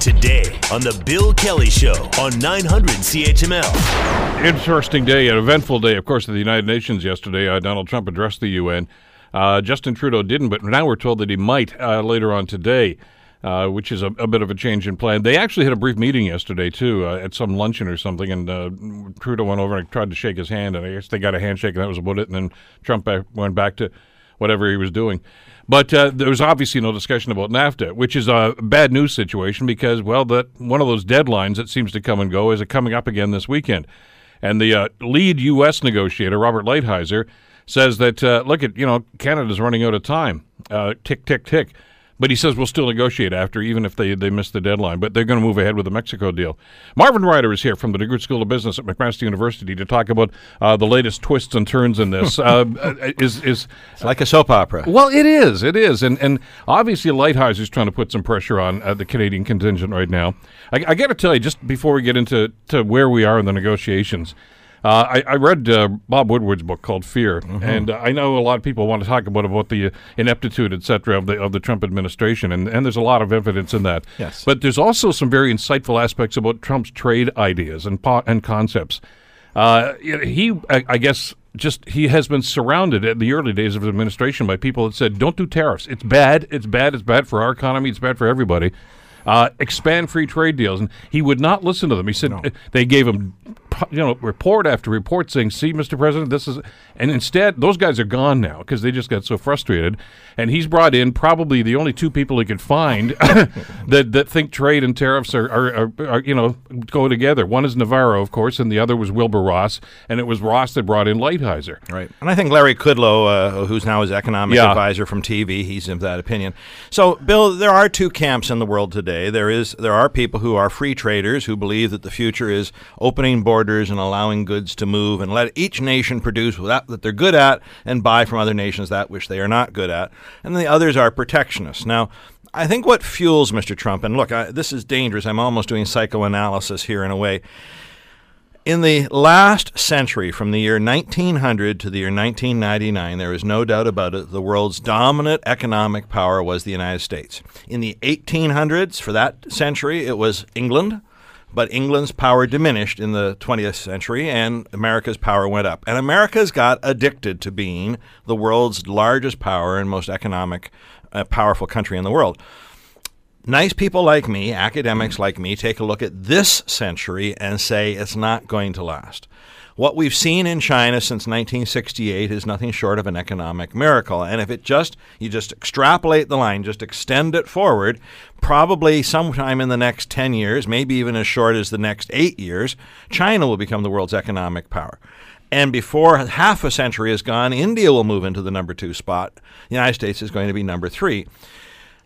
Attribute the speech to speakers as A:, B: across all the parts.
A: Today on The Bill Kelly Show on 900 CHML.
B: Interesting day, an eventful day, of course, at the United Nations yesterday. Uh, Donald Trump addressed the UN. Uh, Justin Trudeau didn't, but now we're told that he might uh, later on today. Uh, which is a, a, bit of a change in plan. They actually had a brief meeting yesterday too, uh, at some luncheon or something, and uh, Trudeau went over and tried to shake his hand, and I guess they got a handshake, and that was about it. And then Trump went back to whatever he was doing. But uh, there was obviously no discussion about NAFTA, which is a bad news situation because, well, that one of those deadlines that seems to come and go is coming up again this weekend. And the uh, lead U.S. negotiator, Robert Lighthizer, says that, uh, look, at you know, Canada's running out of time. tick, tick, tick. But he says we'll still negotiate after, even if they, they miss the deadline. But they're going to move ahead with the Mexico deal. Marvin Ryder is here from the DeGroote School of Business at McMaster University to talk about uh, the latest twists and turns in this. uh, is is
C: it's like a soap opera?
B: Well, it is. It is, and and obviously Lighthizer is trying to put some pressure on uh, the Canadian contingent right now. I, I got to tell you, just before we get into to where we are in the negotiations. Uh, I, I, read uh, Bob Woodward's book called Fear, mm-hmm. and uh, I know a lot of people want to talk about about the ineptitude, et cetera, of the of the Trump administration, and, and there's a lot of evidence in that.
C: Yes.
B: But there's also some very insightful aspects about Trump's trade ideas and po- and concepts. Uh, he, I, I guess, just he has been surrounded in the early days of his administration by people that said, "Don't do tariffs. It's bad. It's bad. It's bad for our economy. It's bad for everybody." Uh, expand free trade deals, and he would not listen to them. He said no. they gave him you know, report after report saying, "See, Mr. President, this is," and instead those guys are gone now because they just got so frustrated. And he's brought in probably the only two people he could find that that think trade and tariffs are, are, are, are, you know go together. One is Navarro, of course, and the other was Wilbur Ross, and it was Ross that brought in Lighthizer.
C: Right, and I think Larry Kudlow, uh, who's now his economic yeah. advisor from TV, he's of that opinion. So, Bill, there are two camps in the world today. There is there are people who are free traders who believe that the future is opening borders and allowing goods to move and let each nation produce that that they're good at and buy from other nations that which they are not good at. And the others are protectionists. Now, I think what fuels Mr. Trump, and look, I, this is dangerous. I'm almost doing psychoanalysis here in a way. In the last century, from the year 1900 to the year 1999, there is no doubt about it, the world's dominant economic power was the United States. In the 1800s, for that century, it was England. But England's power diminished in the 20th century and America's power went up. And America's got addicted to being the world's largest power and most economic, uh, powerful country in the world. Nice people like me, academics like me, take a look at this century and say it's not going to last. What we've seen in China since 1968 is nothing short of an economic miracle. And if it just, you just extrapolate the line, just extend it forward, probably sometime in the next 10 years, maybe even as short as the next eight years, China will become the world's economic power. And before half a century is gone, India will move into the number two spot. The United States is going to be number three.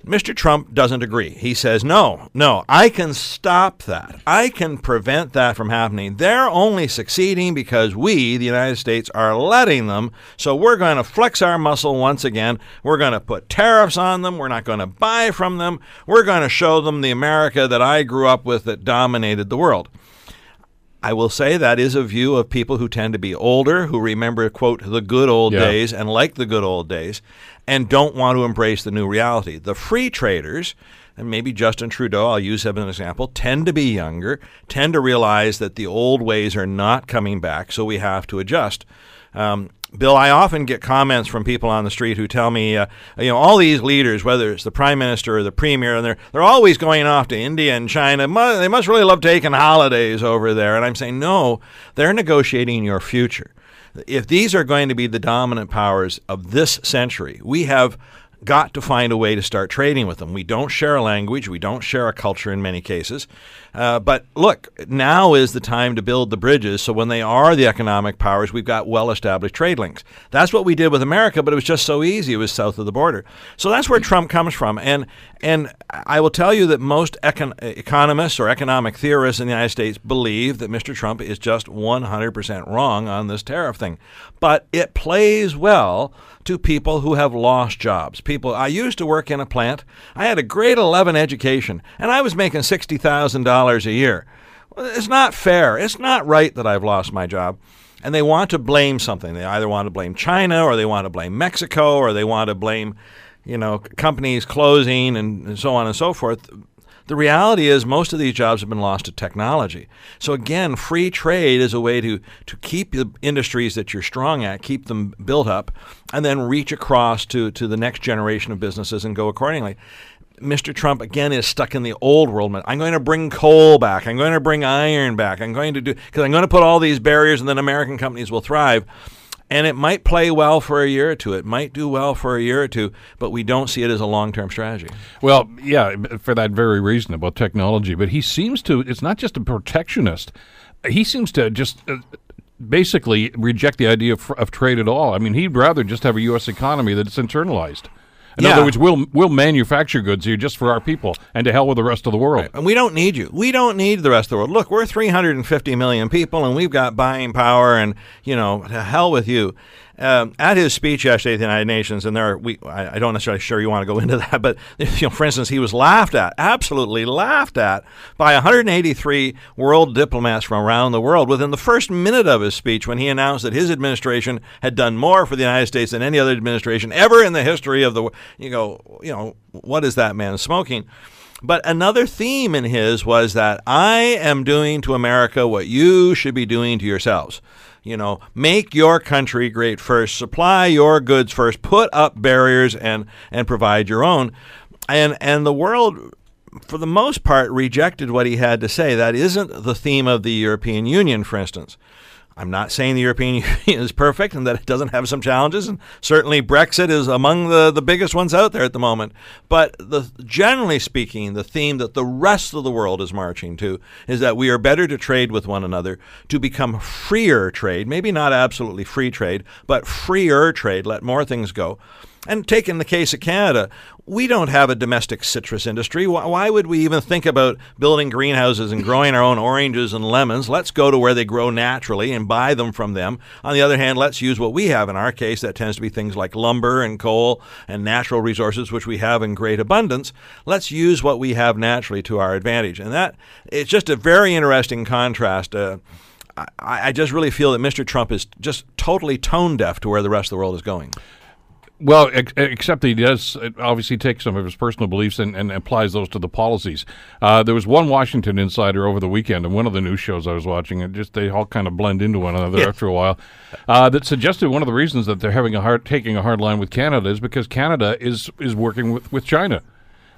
C: Mr. Trump doesn't agree. He says, no, no, I can stop that. I can prevent that from happening. They're only succeeding because we, the United States, are letting them. So we're going to flex our muscle once again. We're going to put tariffs on them. We're not going to buy from them. We're going to show them the America that I grew up with that dominated the world. I will say that is a view of people who tend to be older, who remember, quote, the good old yeah. days and like the good old days, and don't want to embrace the new reality. The free traders, and maybe Justin Trudeau, I'll use him as an example, tend to be younger, tend to realize that the old ways are not coming back, so we have to adjust. Um, Bill, I often get comments from people on the street who tell me, uh, you know, all these leaders, whether it's the prime minister or the premier, and they're they're always going off to India and China. They must really love taking holidays over there. And I'm saying, no, they're negotiating your future. If these are going to be the dominant powers of this century, we have got to find a way to start trading with them. We don't share a language, we don't share a culture in many cases. Uh, but look, now is the time to build the bridges so when they are the economic powers, we've got well established trade links. That's what we did with America, but it was just so easy. It was south of the border. So that's where Trump comes from. And, and I will tell you that most econ- economists or economic theorists in the United States believe that Mr. Trump is just 100% wrong on this tariff thing. But it plays well to people who have lost jobs. People, I used to work in a plant. I had a grade 11 education, and I was making $60,000 a year. It's not fair. It's not right that I've lost my job. And they want to blame something. They either want to blame China or they want to blame Mexico or they want to blame, you know, companies closing and, and so on and so forth. The reality is, most of these jobs have been lost to technology. So again, free trade is a way to to keep the industries that you're strong at, keep them built up, and then reach across to to the next generation of businesses and go accordingly. Mr. Trump again is stuck in the old world. I'm going to bring coal back. I'm going to bring iron back. I'm going to do because I'm going to put all these barriers, and then American companies will thrive. And it might play well for a year or two. It might do well for a year or two, but we don't see it as a long term strategy.
B: Well, yeah, for that very reason about technology. But he seems to, it's not just a protectionist, he seems to just. Uh, basically reject the idea of, of trade at all. I mean, he'd rather just have a U.S. economy that's internalized. In yeah. other words, we'll we'll manufacture goods here just for our people, and to hell with the rest of the world. Right.
C: And we don't need you. We don't need the rest of the world. Look, we're 350 million people, and we've got buying power, and you know, to hell with you. Um, at his speech yesterday at the United Nations, and there are, we, I, I, don't necessarily sure you want to go into that, but you know, for instance, he was laughed at, absolutely laughed at, by 183 world diplomats from around the world within the first minute of his speech when he announced that his administration had done more for the United States than any other administration ever in the history of the. You go, you know, what is that man smoking? But another theme in his was that I am doing to America what you should be doing to yourselves you know, make your country great first, supply your goods first, put up barriers and and provide your own. And and the world for the most part rejected what he had to say. That isn't the theme of the European Union, for instance. I'm not saying the European Union is perfect and that it doesn't have some challenges, and certainly Brexit is among the, the biggest ones out there at the moment. But the, generally speaking, the theme that the rest of the world is marching to is that we are better to trade with one another, to become freer trade, maybe not absolutely free trade, but freer trade, let more things go. And take in the case of Canada, we don't have a domestic citrus industry. Why would we even think about building greenhouses and growing our own oranges and lemons? Let's go to where they grow naturally and buy them from them. On the other hand, let's use what we have. In our case, that tends to be things like lumber and coal and natural resources, which we have in great abundance. Let's use what we have naturally to our advantage. And that it's just a very interesting contrast. Uh, I, I just really feel that Mr. Trump is just totally tone deaf to where the rest of the world is going.
B: Well, ex- except he does obviously take some of his personal beliefs and, and applies those to the policies. Uh, there was one Washington insider over the weekend, and one of the news shows I was watching, and just they all kind of blend into one another after a while, uh, that suggested one of the reasons that they're having a hard taking a hard line with Canada is because Canada is is working with, with China.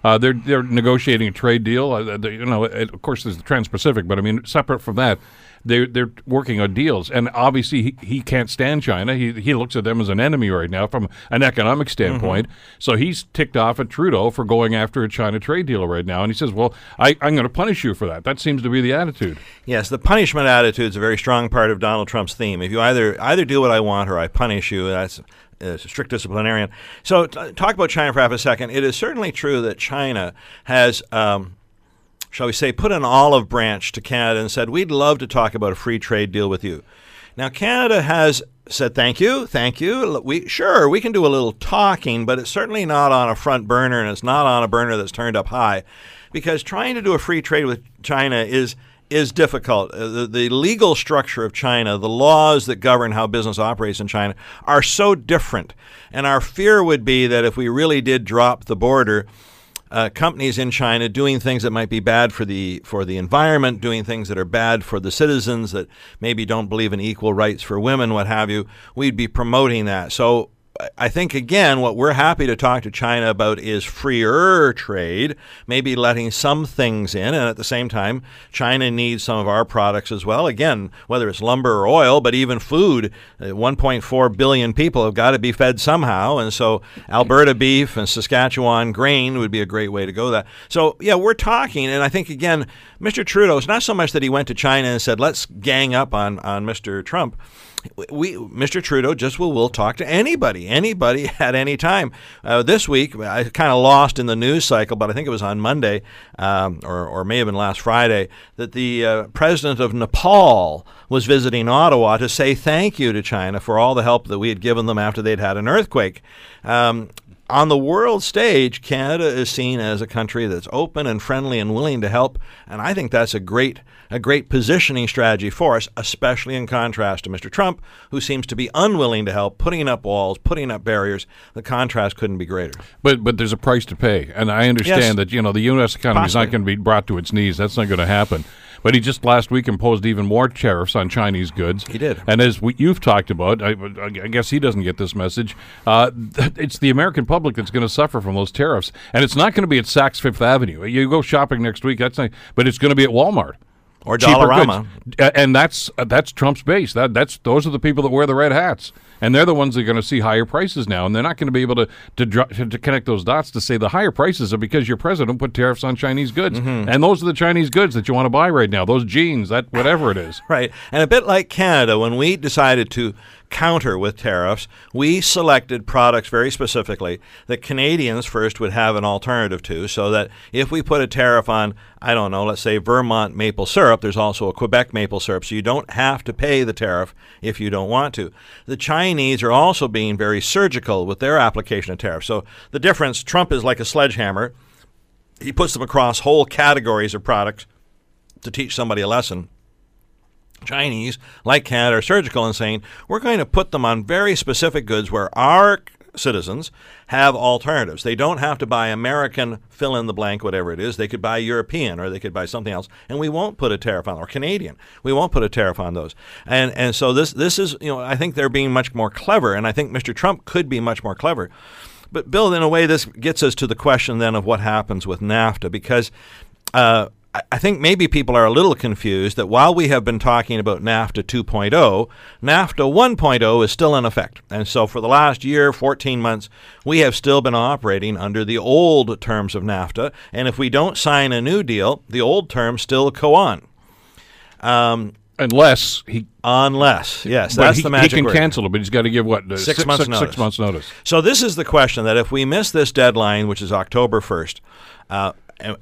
B: Uh, they're they're negotiating a trade deal. Uh, they, you know, it, of course, there's the Trans-Pacific, but I mean, separate from that, they're they're working on deals, and obviously he, he can't stand China. He he looks at them as an enemy right now from an economic standpoint. Mm-hmm. So he's ticked off at Trudeau for going after a China trade deal right now, and he says, "Well, I, I'm going to punish you for that." That seems to be the attitude.
C: Yes, the punishment attitude is a very strong part of Donald Trump's theme. If you either either do what I want or I punish you, that's a strict disciplinarian. So, t- talk about China for half a second. It is certainly true that China has um, shall we say, put an olive branch to Canada and said, We'd love to talk about a free trade deal with you. Now, Canada has said, Thank you, thank you. We, sure, we can do a little talking, but it's certainly not on a front burner and it's not on a burner that's turned up high because trying to do a free trade with China is is difficult. Uh, the, the, legal structure of China, the laws that govern how business operates in China, are so different. And our fear would be that if we really did drop the border, uh, companies in China doing things that might be bad for the for the environment, doing things that are bad for the citizens that maybe don't believe in equal rights for women, what have you. We'd be promoting that. So I think again, what we're happy to talk to China about is freer trade, maybe letting some things in, and at the same time, China needs some of our products as well. Again, whether it's lumber or oil, but even food. Uh, 1.4 billion people have got to be fed somehow, and so Alberta beef and Saskatchewan grain would be a great way to go. That so yeah, we're talking, and I think again, Mr. Trudeau. It's not so much that he went to China and said, "Let's gang up on on Mr. Trump." We Mr. Trudeau just will will talk to anybody, anybody at any time. Uh, this week, I kind of lost in the news cycle, but I think it was on Monday, um, or or may have been last Friday, that the uh, president of Nepal was visiting Ottawa to say thank you to China for all the help that we had given them after they'd had an earthquake. Um, on the world stage, Canada is seen as a country that's open and friendly and willing to help, and I think that's a great a great positioning strategy for us, especially in contrast to Mr. Trump, who seems to be unwilling to help, putting up walls, putting up barriers. The contrast couldn't be greater.
B: But but there's a price to pay, and I understand yes. that you know the U.S. economy is not going to be brought to its knees. That's not going to happen. But he just last week imposed even more tariffs on Chinese goods.
C: He did.
B: And as we, you've talked about, I, I, guess he doesn't get this message. Uh, it's the American public that's going to suffer from those tariffs, and it's not going to be at Saks Fifth Avenue. You go shopping next week, that's not, but it's going to be at Walmart
C: or Dollarama,
B: and that's uh, that's Trump's base. That that's those are the people that wear the red hats and they're the ones that are going to see higher prices now, and they're not going to be able to to, to connect those dots to say the higher prices are because your president put tariffs on Chinese goods, mm-hmm. and those are the Chinese goods that you want to buy right now. Those jeans, that whatever it is,
C: right? And a bit like Canada, when we decided to counter with tariffs, we selected products very specifically that Canadians first would have an alternative to, so that if we put a tariff on, I don't know, let's say Vermont maple syrup, there's also a Quebec maple syrup, so you don't have to pay the tariff if you don't want to. The Chinese are also being very surgical with their application of tariffs. So the difference Trump is like a sledgehammer, he puts them across whole categories of products to teach somebody a lesson. Chinese, like Canada, are surgical in saying we're going to put them on very specific goods where our citizens have alternatives. They don't have to buy American fill in the blank, whatever it is. They could buy European or they could buy something else, and we won't put a tariff on or Canadian. We won't put a tariff on those. And and so this this is you know I think they're being much more clever, and I think Mr. Trump could be much more clever. But Bill, in a way, this gets us to the question then of what happens with NAFTA because. Uh, I think maybe people are a little confused that while we have been talking about NAFTA 2.0, NAFTA 1.0 is still in effect. And so for the last year, 14 months, we have still been operating under the old terms of NAFTA. And if we don't sign a new deal, the old terms still go on.
B: Um, Unless he,
C: unless yes, that's
B: he,
C: the magic
B: He can
C: word.
B: cancel it, but he's got to give what
C: six, six months
B: six,
C: notice.
B: Six months notice.
C: So this is the question: that if we miss this deadline, which is October first, uh,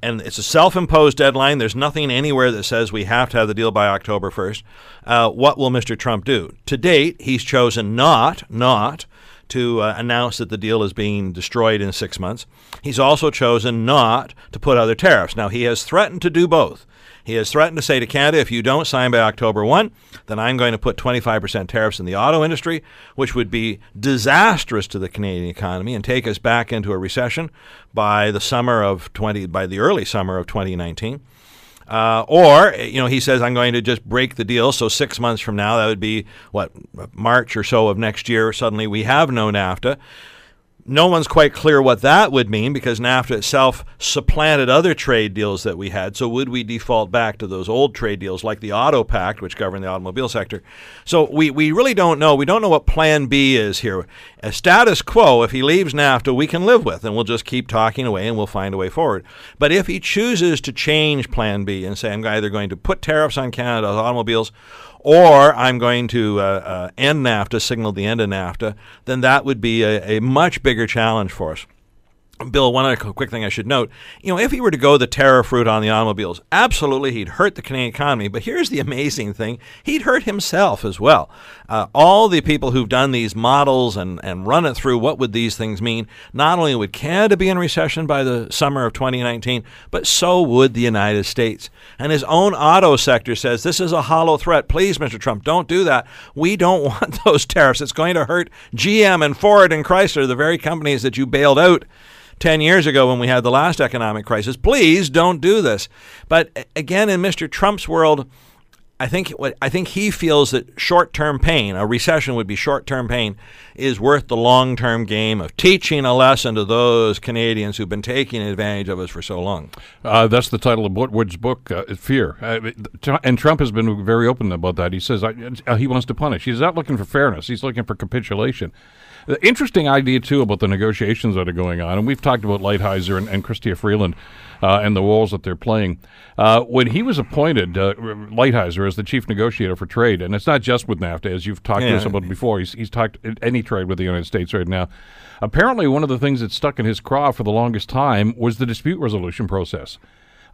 C: and, it's a self-imposed deadline. There's nothing anywhere that says we have to have the deal by October 1st. Uh, what will Mr. Trump do? To date, he's chosen not not to uh, announce that the deal is being destroyed in six months. He's also chosen not to put other tariffs. Now, he has threatened to do both. He has threatened to say to Canada, if you don't sign by October 1, then I'm going to put 25% tariffs in the auto industry, which would be disastrous to the Canadian economy and take us back into a recession by the summer of 20 by the early summer of 2019. Uh, or, you know, he says, I'm going to just break the deal. So, six months from now, that would be what, March or so of next year, suddenly we have no NAFTA. No one's quite clear what that would mean because NAFTA itself supplanted other trade deals that we had. So, would we default back to those old trade deals like the Auto Pact, which governed the automobile sector? So, we, we really don't know. We don't know what Plan B is here. A status quo, if he leaves NAFTA, we can live with, and we'll just keep talking away and we'll find a way forward. But if he chooses to change Plan B and say, I'm either going to put tariffs on Canada's automobiles or I'm going to uh, uh, end NAFTA, signal the end of NAFTA, then that would be a, a much bigger challenge for us. Bill, one other quick thing I should note. You know, if he were to go the tariff route on the automobiles, absolutely he'd hurt the Canadian economy. But here's the amazing thing he'd hurt himself as well. Uh, all the people who've done these models and, and run it through what would these things mean, not only would Canada be in recession by the summer of 2019, but so would the United States. And his own auto sector says this is a hollow threat. Please, Mr. Trump, don't do that. We don't want those tariffs. It's going to hurt GM and Ford and Chrysler, the very companies that you bailed out 10 years ago when we had the last economic crisis. Please don't do this. But again, in Mr. Trump's world, I think I think he feels that short-term pain, a recession would be short-term pain, is worth the long-term game of teaching a lesson to those Canadians who've been taking advantage of us for so long.
B: Uh, that's the title of Wood's book, uh, Fear. Uh, and Trump has been very open about that. He says uh, he wants to punish. He's not looking for fairness. He's looking for capitulation. The interesting idea too about the negotiations that are going on, and we've talked about Lighthizer and, and Chrystia Freeland uh, and the roles that they're playing. Uh, when he was appointed, uh, Lighthizer, as the chief negotiator for trade, and it's not just with NAFTA, as you've talked yeah. to us about before. He's, he's talked any trade with the United States right now. Apparently, one of the things that stuck in his craw for the longest time was the dispute resolution process.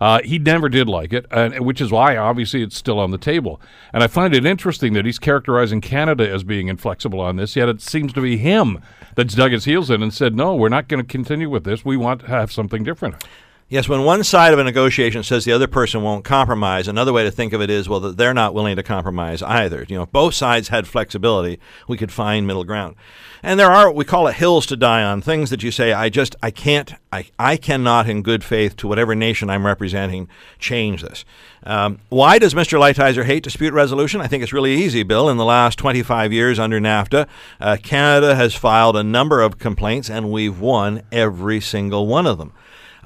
B: Uh, he never did like it, and, which is why obviously it's still on the table. And I find it interesting that he's characterizing Canada as being inflexible on this, yet it seems to be him that's dug his heels in and said, no, we're not going to continue with this. We want to have something different.
C: Yes, when one side of a negotiation says the other person won't compromise, another way to think of it is, well, that they're not willing to compromise either. You know, if both sides had flexibility, we could find middle ground. And there are, we call it hills to die on, things that you say, I just, I can't, I, I cannot in good faith to whatever nation I'm representing change this. Um, why does Mr. Lighthizer hate dispute resolution? I think it's really easy, Bill. In the last 25 years under NAFTA, uh, Canada has filed a number of complaints, and we've won every single one of them.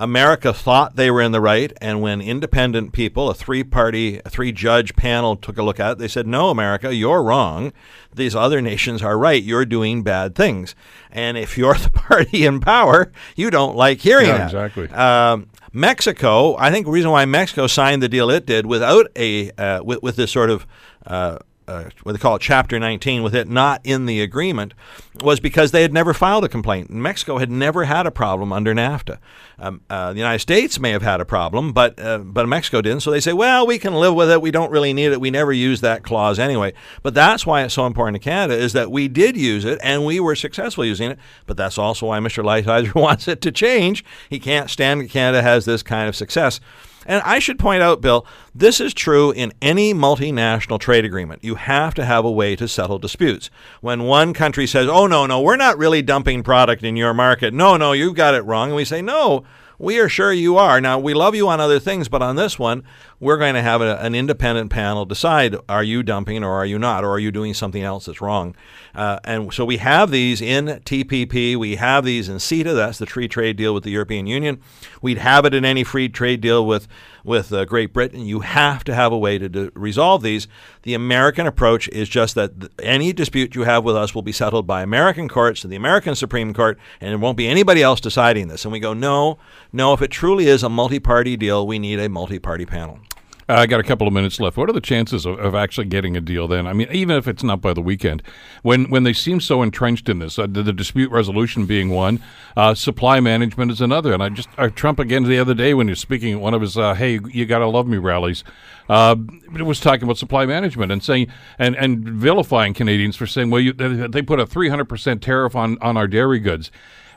C: America thought they were in the right, and when independent people, a three party, three judge panel took a look at it, they said, No, America, you're wrong. These other nations are right. You're doing bad things. And if you're the party in power, you don't like hearing
B: yeah,
C: that.
B: Exactly.
C: Um, Mexico, I think the reason why Mexico signed the deal it did without a uh, with, with this sort of uh, uh, what they call it, Chapter 19, with it not in the agreement, was because they had never filed a complaint. Mexico had never had a problem under NAFTA. Um, uh, the United States may have had a problem, but uh, but Mexico didn't. So they say, well, we can live with it. We don't really need it. We never use that clause anyway. But that's why it's so important to Canada is that we did use it and we were successful using it. But that's also why Mr. Lighthizer wants it to change. He can't stand that Canada has this kind of success. And I should point out, Bill, this is true in any multinational trade agreement. You have to have a way to settle disputes. When one country says, oh, no, no, we're not really dumping product in your market. No, no, you've got it wrong. And we say, no, we are sure you are. Now, we love you on other things, but on this one, we're going to have a, an independent panel decide are you dumping or are you not, or are you doing something else that's wrong? Uh, and so we have these in TPP, we have these in CETA, that's the free trade deal with the European Union. We'd have it in any free trade deal with with uh, Great Britain. You have to have a way to resolve these. The American approach is just that th- any dispute you have with us will be settled by American courts and the American Supreme Court, and it won't be anybody else deciding this. And we go, no, no, if it truly is a multi party deal, we need a multi party panel.
B: I got a couple of minutes left. What are the chances of, of, actually getting a deal then? I mean, even if it's not by the weekend, when when they seem so entrenched in this, uh, the, the, dispute resolution being one, uh, supply management is another. And I just uh, Trump again the other day when he was speaking at one of his uh, "Hey, you got to love me" rallies, uh, was talking about supply management and saying and and vilifying Canadians for saying, well, you, they put a three hundred percent tariff on on our dairy goods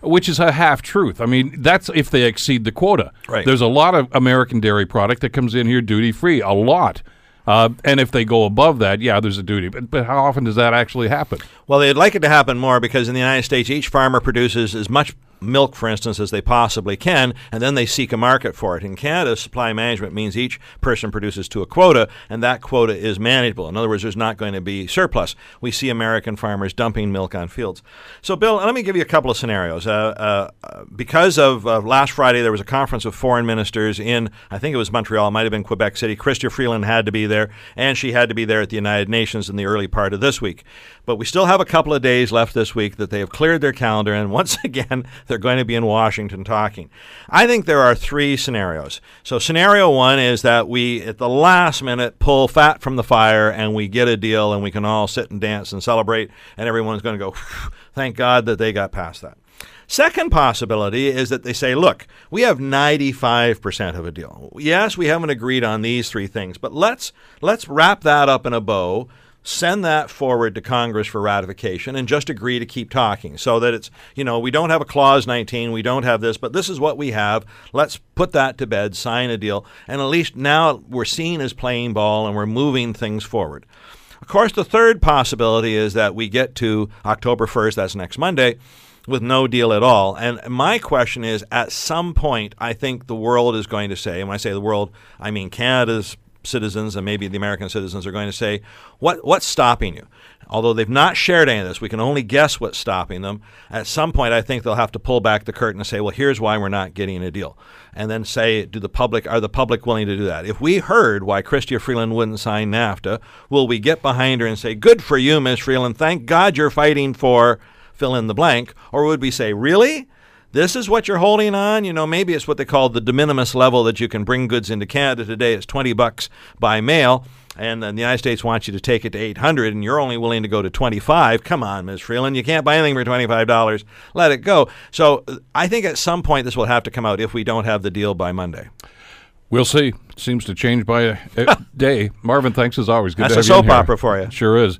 B: which is a half truth. I mean, that's if they exceed the quota.
C: Right.
B: There's a lot of American dairy product that comes in here duty free, a lot. Uh, and if they go above that, yeah, there's a duty. But, but how often does that actually happen?
C: Well, they'd like it to happen more because in the United States, each farmer produces as much milk, for instance, as they possibly can, and then they seek a market for it. In Canada, supply management means each person produces to a quota, and that quota is manageable. In other words, there's not going to be surplus. We see American farmers dumping milk on fields. So, Bill, let me give you a couple of scenarios. Uh, uh, because of uh, last Friday, there was a conference of foreign ministers in, I think it was Montreal, it might have been Quebec City. Chrystia Freeland had to be there, and she had to be there at the United Nations in the early part of this week. But we still have a couple of days left this week that they have cleared their calendar, and once again, they're going to be in Washington talking. I think there are three scenarios. So, scenario one is that we, at the last minute, pull fat from the fire and we get a deal and we can all sit and dance and celebrate, and everyone's going to go, thank God that they got past that. Second possibility is that they say, look, we have 95% of a deal. Yes, we haven't agreed on these three things, but let's let's wrap that up in a bow send that forward to Congress for ratification and just agree to keep talking so that it's, you know, we don't have a clause 19, we don't have this, but this is what we have. Let's put that to bed, sign a deal, and at least now we're seen as playing ball and we're moving things forward. Of course, the third possibility is that we get to October 1st, that's next Monday, with no deal at all. And my question is at some point, I think the world is going to say, and when I say the world, I mean Canada's citizens and maybe the American citizens are going to say, what, what's stopping you? Although they've not shared any of this, we can only guess what's stopping them. At some point, I think they'll have to pull back the curtain and say, well, here's why we're not getting a deal. And then say, do the public, are the public willing to do that? If we heard why Chrystia Freeland wouldn't sign NAFTA, will we get behind her and say, good for you, Ms. Freeland, thank God you're fighting for fill in the blank? Or would we say, really? this is what you're holding on. You know, maybe it's what they call the de minimis level that you can bring goods into Canada today is 20 bucks by mail. And then the United States wants you to take it to 800 and you're only willing to go to 25. Come on, Ms. Freeland, you can't buy anything for $25. Let it go. So uh, I think at some point this will have to come out if we don't have the deal by Monday.
B: We'll see. Seems to change by a, day. Marvin, thanks as always. Good
C: That's
B: to have a
C: soap opera for you.
B: Sure is.